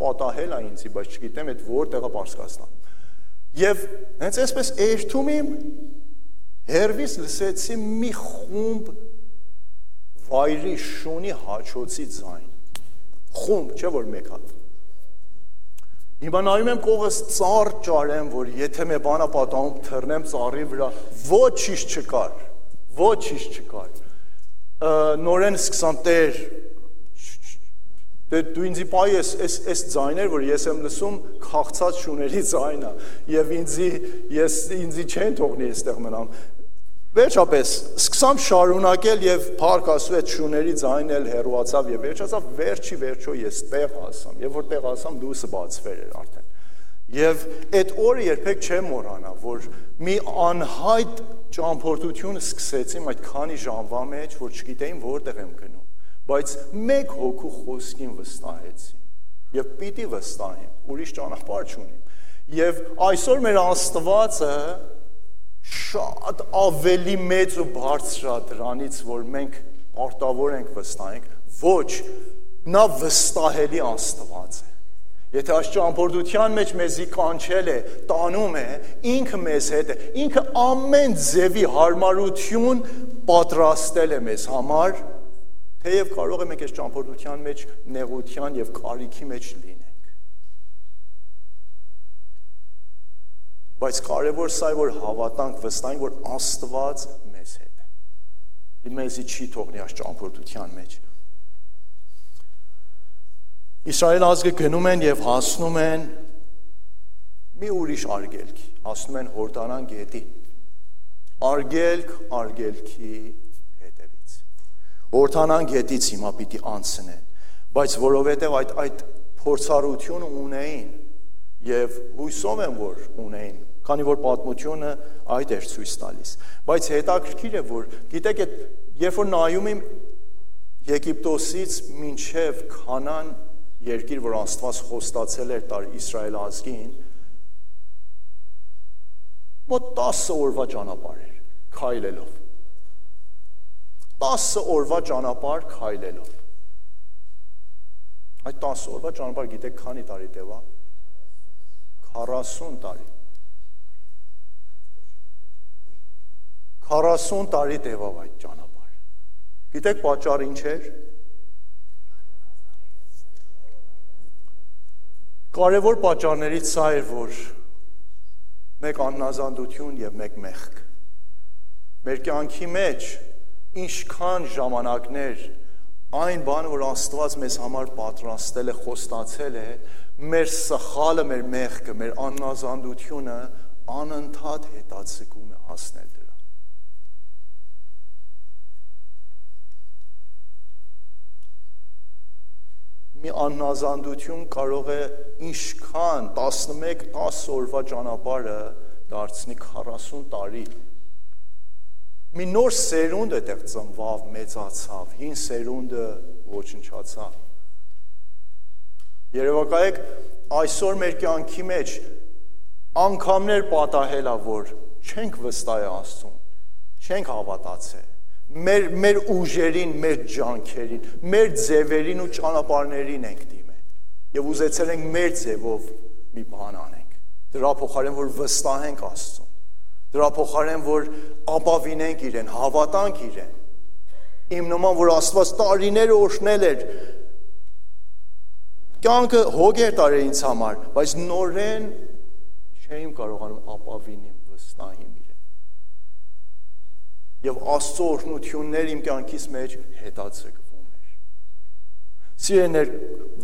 պատահել է ինձի, բայց չգիտեմ այդ որտեղը Պարսկաստան։ Եվ հենց այսպես երթում իմ հերվիս լսեցի մի խումբ վայրի շունի հաչոցի ձայն։ Խումբ, չէ որ մեկ հատ Հիմա նայում եմ կողս ծառ ճարեմ, որ եթե մե բանա պատահում թռնեմ ծառի վրա, ոչինչ չկար, ոչինչ չկար։ Նորեն սկսամ Տեր, Դե դու ինձի պայ ես այս այս ձայներ, որ ես եմ լսում, խաղցած շուների ձայնա, եւ ինձի ես ինձի չեն թողնի այստեղ մնամ։ Վերջապես սկսամ շարունակել եւ փառք ասու այդ շուների ձայնն էլ հերուացավ եւ վերջացավ վերջի վերջո ես տեղ հասամ եւ որ տեղ հասամ դուսը բացվեր էր արդեն եւ այդ օրը երբեք չեմ մոռանա որ մի անհայտ ճամփորդություն սկսեցիմ այդ քանի ժամվա մեջ որ չգիտեին որտեղ եմ գնում բայց մեկ հոգու խոսքին վստահեցի եւ պիտի վստահեմ ուրիշ ճանապարհ չունիմ եւ այսօր մեր Աստվածը շատ ավելի մեծ ու բարձր է դրանից, որ մենք արտավոր ենք վստահենք, ոչ, նա վստահելի Աստված է։ Եթե այս ճամփորդության մեջ մեզի կանչել է, տանում է, ինքը մեզ հետ է, ինքը ամեն ձևի հարմարություն պատրաստել է մեզ համար, թեև կարող է մենք այս ճամփորդության մեջ նեղության եւ կարիքի մեջ լինել Բայց կարևոր սա է որ հավատանք, վստահենք, որ Աստված մեզ հետ է։ մեզի չի թողնի այս ճամփորդության մեջ։ Իսրայել ազգը գնում են եւ հասնում են մի ուրիշ արգելքի, ասում են Հորդանան գետի։ Արգելք արգելքի հետևից։ Հորդանան գետից հիմա պիտի անցնեն, բայց որովհետև այդ այդ փորձառությունը ունեին եւ հույսով են որ ունեին քանի որ պատմությունը այդ էր ցույց տալիս բայց հետաքրքիր է որ գիտեք այդ երբ որ նայում եմ Եգիպտոսից մինչև Քանան երկիր, որ Աստված խոստացել էր տար Իսրայել ազգին, մոտ 10 օրվա ճանապարհ էր քայլելով 10 օրվա ճանապարհ քայլելով այդ 10 օրվա ճանապարհ գիտեք քանի տարի տևա 40 տարի 40 տարի տևավ այդ ճանապարհը։ Գիտեք պատճառը ինչ էր։ Կարևոր պատճառներից սա էր, որ մեկ աննազանդություն եւ մեկ մեղք։ Մեր կյանքի մեջ ինչքան ժամանակներ այն բանը, որ Աստված մեզ համար պատրաստել է, խոստացել է, մեր սխալը, մեր մեղքը, մեր աննազանդությունը անընդհատ հետացկում է հասնել մի աննազանդություն կարող է ինչքան 11-10 օրվա ճանապարհը դարձնի 40 տարի։ Մի նոր սերունդ այդտեղ ծնվավ, մեծացավ, հին սերունդը ոչնչացավ։ Երևակայեք այսօր մեր կյանքի մեջ անգամներ պատահելա, որ չենք վստահ Աստծուն, չենք հավատացել մեր մեր ուժերին, մեր ջանքերին, մեր ձևերին ու ճանապարհներին ենք դիմել։ Եվ ուզեցել ենք մեր ձևով մի բան անենք։ Դրա փոխարեն որ վստահենք Աստծուն։ Դրա փոխարեն որ ապավինենք իրեն, հավատանք իրեն։ Իմ նման որ Աստված տարիներ օրհնել էր կյանքը հոգ էր տարել ինձ համար, բայց նորեն չէին կարողանում ապավինիմ, վստահիմ եւ Աստծո օրհնություններ իմ կյանքիս մեջ հետաձգվում էր։ Սիրեներ,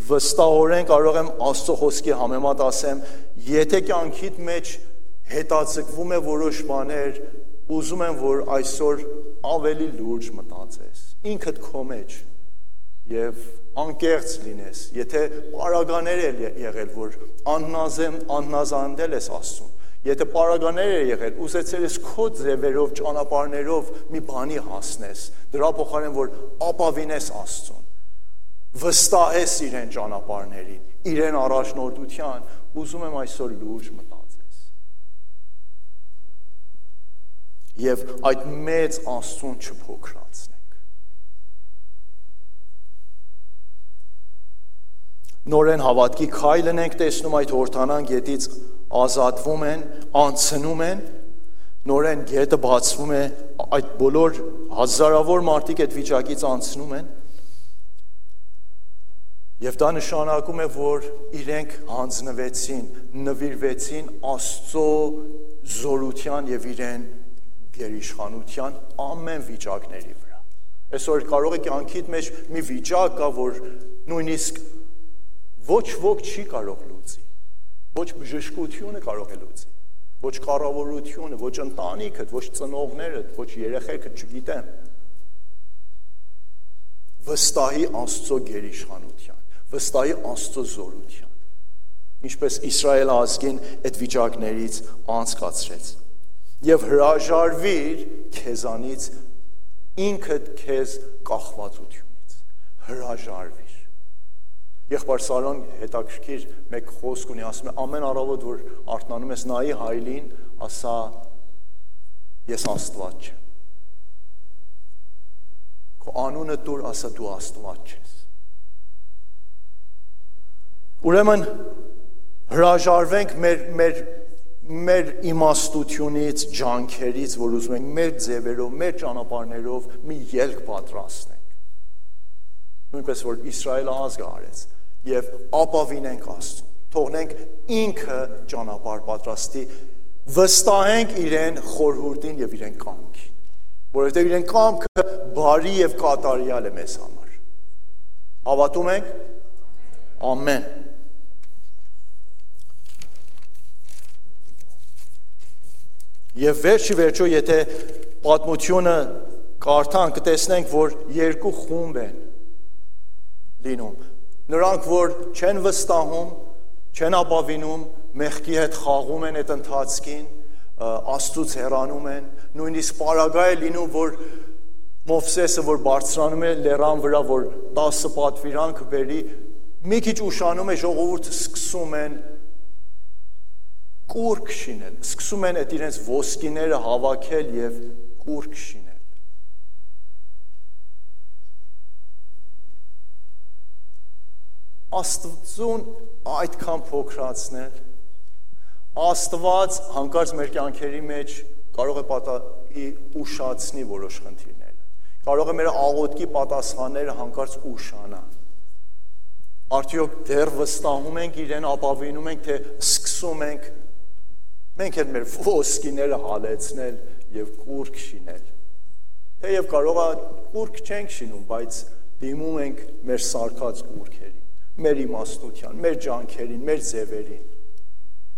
վստահորեն կարող եմ Աստծո խոսքի համեմատ ասեմ, եթե կյանքիդ մեջ հետաձգվում է որոշ բաներ, ուզում եմ որ այսօր ավելի լուրջ մտածես ինքդ քո մեջ եւ անկեղծ լինես եթե պարագաներ է եղել որ աննազեմ աննազանդել ես Աստծուն Եթե պարագաներ է եղել, ուզեցել ես քո ձևերով, ճանապարներով մի բանի հասնես, դրա փոխարեն որ ապավինես Աստծուն, վստահես իրեն ճանապարհներին, իրեն առաջնորդության, ուզում եմ այսօր լուրջ մտածես։ Եվ այդ մեծ Աստծուն չփոքրացնենք։ Նորեն հավատքի քայլն ենք տեսնում այդ հորթանան գետից ազատվում են, անցնում են, նորեն գետը բացվում է, այդ բոլոր հազարավոր մարդիկ այդ վիճակից անցնում են։ Եվ դա նշանակում է, որ իրենք հանձնվեցին, նվիրվեցին Աստծո զորության եւ իրեն գերիշխանության ամեն վիճակների վրա։ Այսօր կարող է կյանքիդ մեջ մի վիճակ կա, որ նույնիսկ ոչ ոք չի կարող լուծի Ոչ բժշկությունը կարող է լուծի։ Ոչ կառավարությունը, ոչ ընտանիքդ, ոչ ծնողներդ, ոչ երեխեքդ, չգիտեմ։ Վստահի Աստծո գերիշխանության, վստահի Աստծո զորության։ Ինչպես Իսրայել ազգին այդ վիճակներից անցկացրեց։ Եվ հրաժարվիր քեզանից ինքդ քեզ կախվածությունից։ Հրաժարվի Եղբայր Սարոն հետաքրքիր մեկ խոսք ունի, ասում է ամեն առավոտ որ արթնանում ես նայի հայլին, ասա ես Աստված չեմ։ Քո անունը դուր ասա դու Աստված ես։ Ուրեմն հրաժարվենք մեր մեր մեր իմաստությունից, ջանքերից, որ ուզում ենք մեր ձևերով, մեր ճանապարհներով մի ելք պատրաստենք։ Նույնպես որ Իսրայելը ազգը արեց եւ ապավինենք Աստծուն։ Թողնենք ինքը ճանապարհ պատրաստի, վստահենք իրեն խորհուրդին եւ իրեն կամքին, որովհետեւ իրեն կամքը բարի եւ կատարյալ է մեզ համար։ Հավատում ենք։ Ամեն։ Եվ վերջի վերջո եթե պատմությունը կարդան կտեսնենք, որ երկու խումբ են լինում։ Նրանք, որ չեն վստահում, չեն ապավինում, մեղքի հետ խաղում են այդ ընթացքին, աստծուց հեռանում են, նույնիսկ պարագա է լինում, որ Մովսեսը, որ բարձրանում է լեռան վրա, որ 10 պատվիրանք բերի, մի քիչ ուշանում է ժողովուրդը սկսում են կուրկ շինել, սկսում են այդ իրենց ոսկիները հավաքել եւ կուրկ շինել։ Աստծուն այդքան փոքրացնել Աստված հանկարծ մեր կյանքերի մեջ կարող է պատահի ուշացնի որոշ խնդիրները։ Կարող է մեր աղոթքի պատասխանները հանկարծ ուշանա։ Արդյոք դեռ վստահում ենք իրեն, ապավինում ենք, թե սկսում ենք Մենք են մեր ոսկիները հալեցնել եւ կուրք շինել։ Թեև կարող է կուրք չենք շինում, բայց դիմում ենք մեր սարկած կուրքերին, մեր իմաստության, մեր ջանքերին, մեր ձևերին։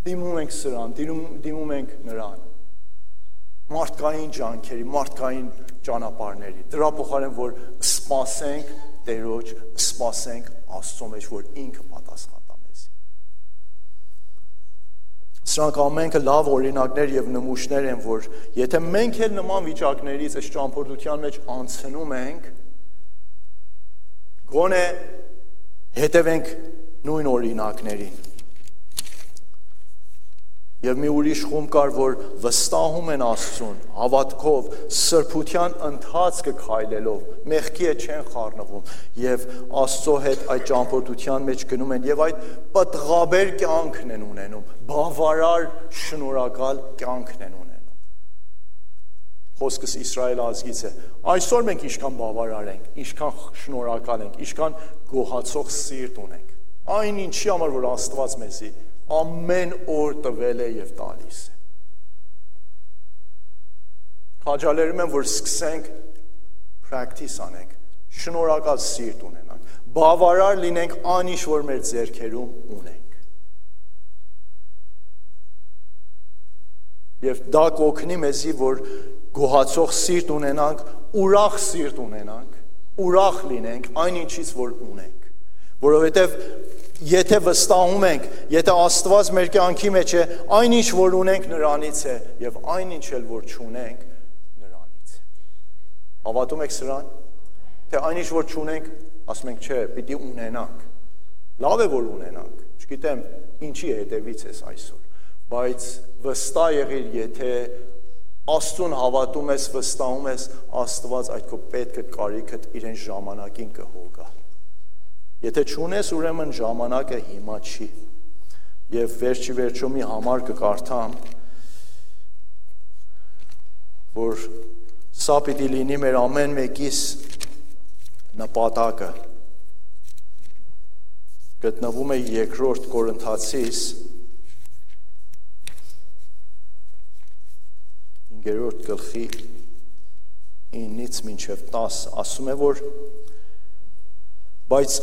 Դիմում ենք սրան, դիմում, դիմում ենք նրան։ Մարդկային ջանքերի, մարդկային ճանապարհների։ Դրա փոխարեն որ սпасենք Տերոջ, սпасենք Աստծո մեջ, որ ինքը Սրանք ամենքը լավ օրինակներ եւ նմուշներ են, որ եթե մենք էլ նման վիճակներից այս ճամփորդության մեջ անցնում ենք, գոնե հետևենք նույն օրինակներին Եվ մի ուրիշ խումբ կար, որ վստահում են Աստծուն, հավատքով, սրբության ընթացքը քայլելով, մեղքի հետ չեն խառնվում եւ Աստծո հետ այդ ճամփորդության մեջ գնում են եւ այդ պտղաբեր կյանքն են ունենում, բավարար շնորհակալ կյանքն են ունենում։ Խոսքս Իսրայել ազգից է։ Այսօր մենք ինչքան բավարար ենք, ինչքան շնորհակալ ենք, ինչքան գոհացող սիրտ ունենք։ Այն ինչի համար որ Աստված մեզի ամեն օր տվել է եւ տալիս է։ Քաջալերում եմ, որ սկսենք practice անենք, շնորհակալ սիրտ ունենանք, բավարար լինենք անիշ, որ մեր ձեռքերում ունենք։ Եվ դա կօգնի մեզի, որ գոհացող սիրտ ունենանք, ուրախ սիրտ ունենանք, ուրախ լինենք այն ինչից որ ունենք, որովհետև եթե վստահում ենք, եթե Աստված մեր կյանքի մեջ է, այնինչ որ ունենք նրանից է եւ այնինչ էլ որ չունենք նրանից է։ Հավատում եք սրան։ Թե այնինչ որ չունենք, ասում ենք, չէ, պիտի ունենանք։ Լավ է որ ունենանք։ Չգիտեմ, ինչի հետևից ես այսօր, բայց վստահ եղիր, եթե Աստծուն հավատում ես, վստահում ես, Աստված այդ քո պետքը կարիքդ իրեն ժամանակին կհոգա։ Եթե չունես, ուրեմն ժամանակը հիմա չի։ Եվ վերջի վերջո մի համար կկարդամ, որ սա պիտի լինի մեր ամեն մեկիս նպատակը։ Գտնվում է երկրորդ Կորինթացիս 5-րդ գլխի 9-ից մինչև 10 ասում է որ բայց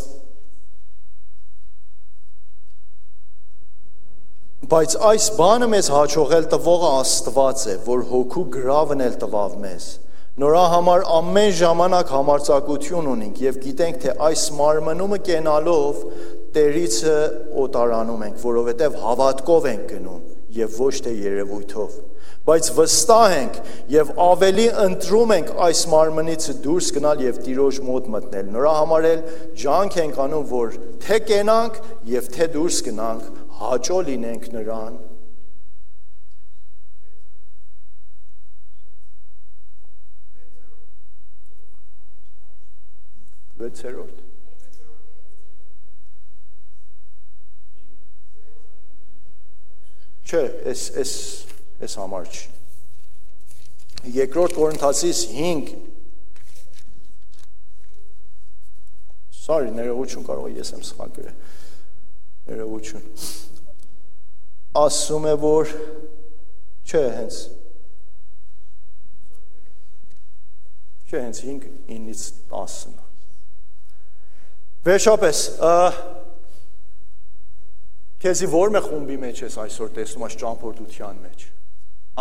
Բայց այս բանը մեզ հաջողել տվողը Աստված է, որ հոգու գրավն էլ տվավ մեզ։ Նորա համար ամեն ժամանակ համարցակություն ունենք եւ գիտենք, թե այս մարմնումը կենալով Տերիցը օտարանում ենք, որովհետեւ հավատքով ենք գնում եւ ոչ թե երևույթով բայց վստահ ենք եւ ավելի ընտրում ենք այս մարմնից դուրս գնալ եւ Տիրոջ մոտ մտնել։ Նրա համար էլ ջանք ենք անում, որ թե կենանք եւ թե դուրս գնանք, հաճո լինենք նրան վեցերորդ Չէ, էս էս էս համար չի։ Երկրորդ Կորինթացիս 5 Sorry, ներողություն կարող ես եմ սխալ գրել։ Ներողություն ասում է, որ չէ, հենց չէ, հենց 5-9-ից 10-ն։ Վերջապես, քեզի ո՞րն է խումբի մեջ ես այսօր տեսնում այս ճամփորդության մեջ։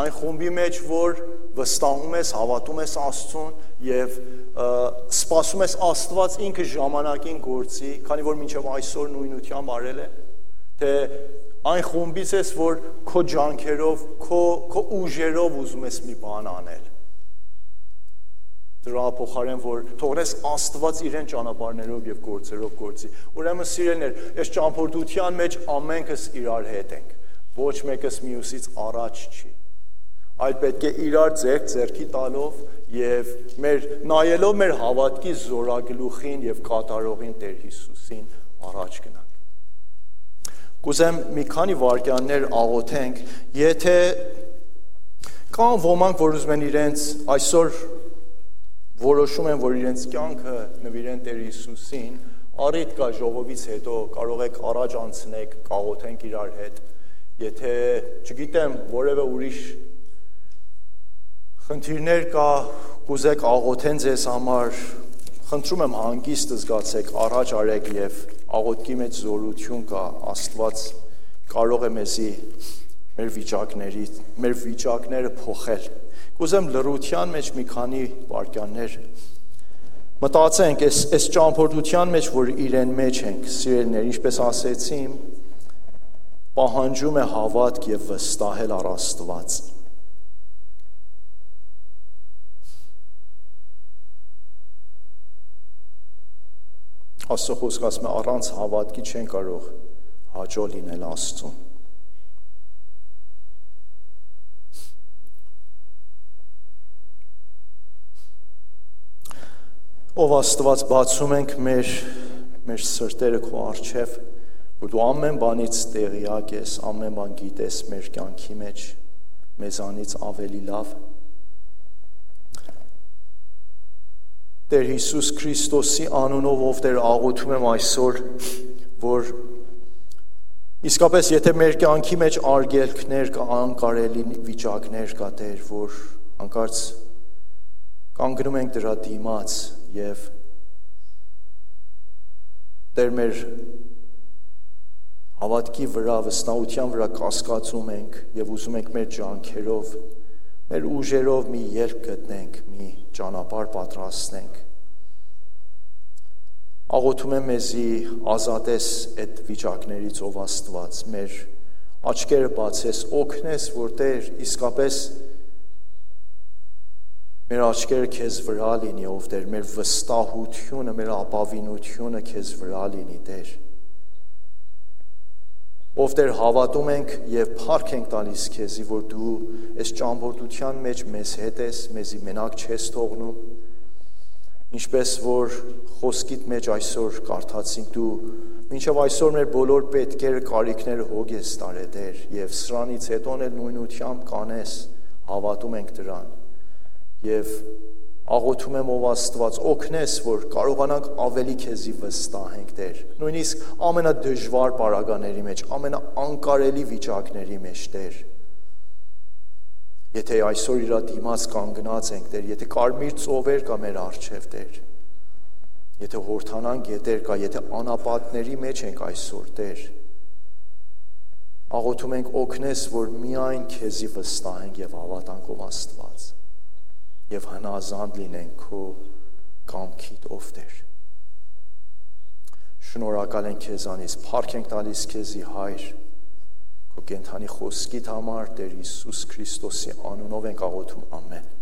Այն խումբի մեջ, որ վստահում ես, հավատում ես Աստծուն եւ սպասում ես Աստված ինքը ժամանակին գործի, քանի որ մինչեւ այսօր նույնությամբ արել է, թե այն խումբից ես, որ քո ջանքերով, քո քո ուժերով ուզում ես մի բան անել դրա փոխարեն որ թողնես Աստված իրեն ճանապարհներով եւ գործերով գործի։ Ուրեմն սիրելիներ, այս ճամփորդության մեջ ամենքս իրար հետ ենք։ Ոչ մեկս մյուսից առաջ չի այլ պետք է իրար ձեռք ձեռքի տալով եւ մեր նայելով մեր հավատքի զորագլուխին եւ կատարողին Տեր Հիսուսին առաջ գնանք։ Կուզեմ մի քանի վարքյաններ աղոթենք, եթե կան ոմանք, որ ուզում են իրենց այսօր որոշում են, որ իրենց կյանքը նվիրեն Տեր Հիսուսին, առիթ կա ժողովից հետո կարող եք առաջ անցնեք, կաղոթենք իրար հետ։ Եթե, չգիտեմ, որևէ ուրիշ խնդիրներ կա, կուզեք աղոթեն ձեզ համար, խնդրում եմ հանգիստ զգացեք, առաջ արեք եւ աղոթքի մեջ զորություն կա, Աստված կարող է մեզի մեր վիճակների, մեր վիճակները փոխել։ Կուզեմ լրության մեջ մի քանի վարքյաններ մտածենք այս այս ճամփորդության մեջ, որ իրեն մեջ ենք, սիրելիներ, ինչպես ասեցի, պահանջում է հավատք եւ վստահել առ Աստված։ Աստծո խոսքը ասում է առանց հավատքի չեն կարող հաջող լինել Աստծուն։ Ով Աստված բացում ենք մեր մեր սրտերը քո արչև, որ դու ամեն բանից տեղյակ ես, ամեն բան գիտես մեր կյանքի մեջ, մեզանից ավելի լավ Տեր Հիսուս Քրիստոսի անունով ով Տեր աղոթում եմ այսօր, որ իսկապես եթե մեր կյանքի մեջ արգելքներ կա, անկարելի վիճակներ կա Տեր, որ անկարծ կանգնում ենք դրա դիմաց եւ Տեր մեր հավատքի վրա, վստահության վրա կասկածում ենք եւ ուզում ենք մեր ջանքերով, մեր ուժերով մի ելք գտնենք, մի ճանապարհ պատրաստենք։ Աղոթում եմ մեզի ազատես այդ վիճակներից ով Աստված, մեր աչքերը բացես, օգնես, որ Տեր իսկապես մեր աչքերը քեզ վրա լինի, ով Տեր, մեր վստահությունը, մեր ապավինությունը քեզ վրա լինի, Տեր։ Ով Տեր հավատում ենք եւ փառք ենք տալիս քեզի, որ դու այս ճամփորդության մեջ մեզ հետ ես, մեզի մենակ չես թողնում Ինչպես որ խոսքիդ մեջ այսօր կարդացինք դու մինչև այսօր մեր բոլոր պետքերը կարիքները հոգ ես տարել դեր եւ սրանից հետո էլ նույնությամբ կանես հավատում ենք դրան եւ աղոթում եմ ով Աստված օգնես որ կարողանանք ավելի քեզի վստահենք դեր նույնիսկ ամենադժվար պարագաների մեջ ամենաանկարելի վիճակների մեջ դեր Եթե այսօր իրա դիմաց կանգնած ենք, Տեր, եթե կարմիր ծովեր կա մեր առջև, Տեր, եթե հորթանան գետեր կա, եթե անապատների մեջ ենք այսօր, Տեր, աղոթում ենք օգնես, որ միայն քեզի վստահենք եւ հավատանք ով Աստված եւ հնազանդ լինենք քո կամքիդ ով Տեր։ Շնորհակալ ենք քեզանից, փառք ենք տալիս քեզի Հայր քո կենթանի խոսքիդ համար Տեր Հիսուս Քրիստոսի անունով ենք աղոթում ամեն